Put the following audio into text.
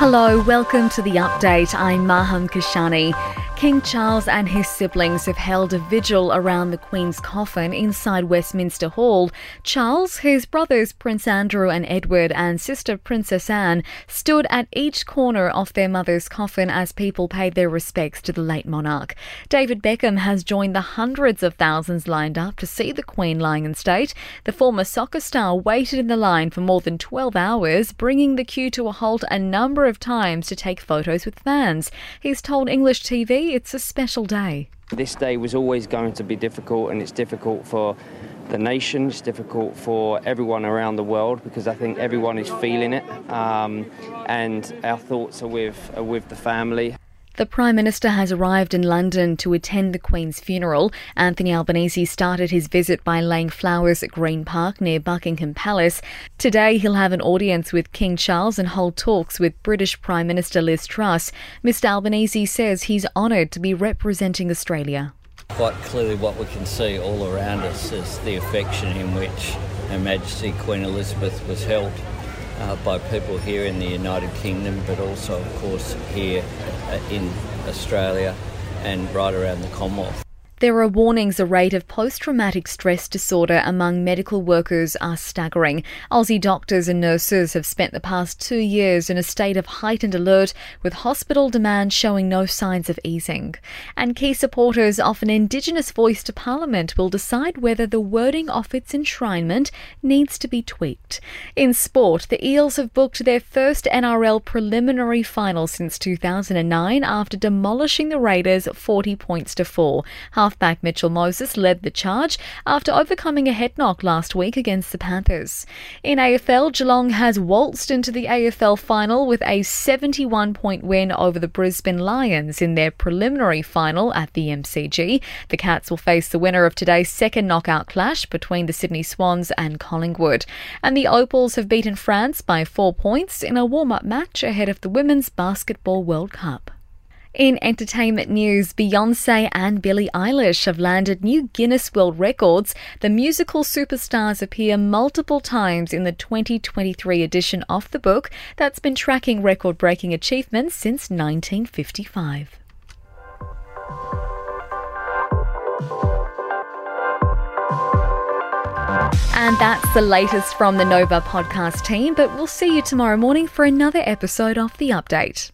Hello, welcome to the update. I'm Maham Kashani. King Charles and his siblings have held a vigil around the Queen's coffin inside Westminster Hall. Charles, his brothers Prince Andrew and Edward, and sister Princess Anne stood at each corner of their mother's coffin as people paid their respects to the late monarch. David Beckham has joined the hundreds of thousands lined up to see the Queen lying in state. The former soccer star waited in the line for more than 12 hours, bringing the queue to a halt a number of times to take photos with fans. He's told English TV it's a special day. This day was always going to be difficult, and it's difficult for the nation, it's difficult for everyone around the world because I think everyone is feeling it, um, and our thoughts are with, are with the family. The Prime Minister has arrived in London to attend the Queen's funeral. Anthony Albanese started his visit by laying flowers at Green Park near Buckingham Palace. Today he'll have an audience with King Charles and hold talks with British Prime Minister Liz Truss. Mr Albanese says he's honoured to be representing Australia. Quite clearly, what we can see all around us is the affection in which Her Majesty Queen Elizabeth was held uh, by people here in the United Kingdom, but also, of course, here uh, in Australia and right around the Commonwealth. There are warnings the rate of post traumatic stress disorder among medical workers are staggering. Aussie doctors and nurses have spent the past two years in a state of heightened alert, with hospital demand showing no signs of easing. And key supporters of an Indigenous voice to Parliament will decide whether the wording of its enshrinement needs to be tweaked. In sport, the Eels have booked their first NRL preliminary final since 2009 after demolishing the Raiders 40 points to 4. Halfback Mitchell Moses led the charge after overcoming a head knock last week against the Panthers. In AFL, Geelong has waltzed into the AFL final with a 71 point win over the Brisbane Lions in their preliminary final at the MCG. The Cats will face the winner of today's second knockout clash between the Sydney Swans and Collingwood. And the Opals have beaten France by four points in a warm up match ahead of the Women's Basketball World Cup. In entertainment news, Beyonce and Billie Eilish have landed new Guinness World Records. The musical superstars appear multiple times in the 2023 edition of the book that's been tracking record breaking achievements since 1955. And that's the latest from the Nova podcast team, but we'll see you tomorrow morning for another episode of The Update.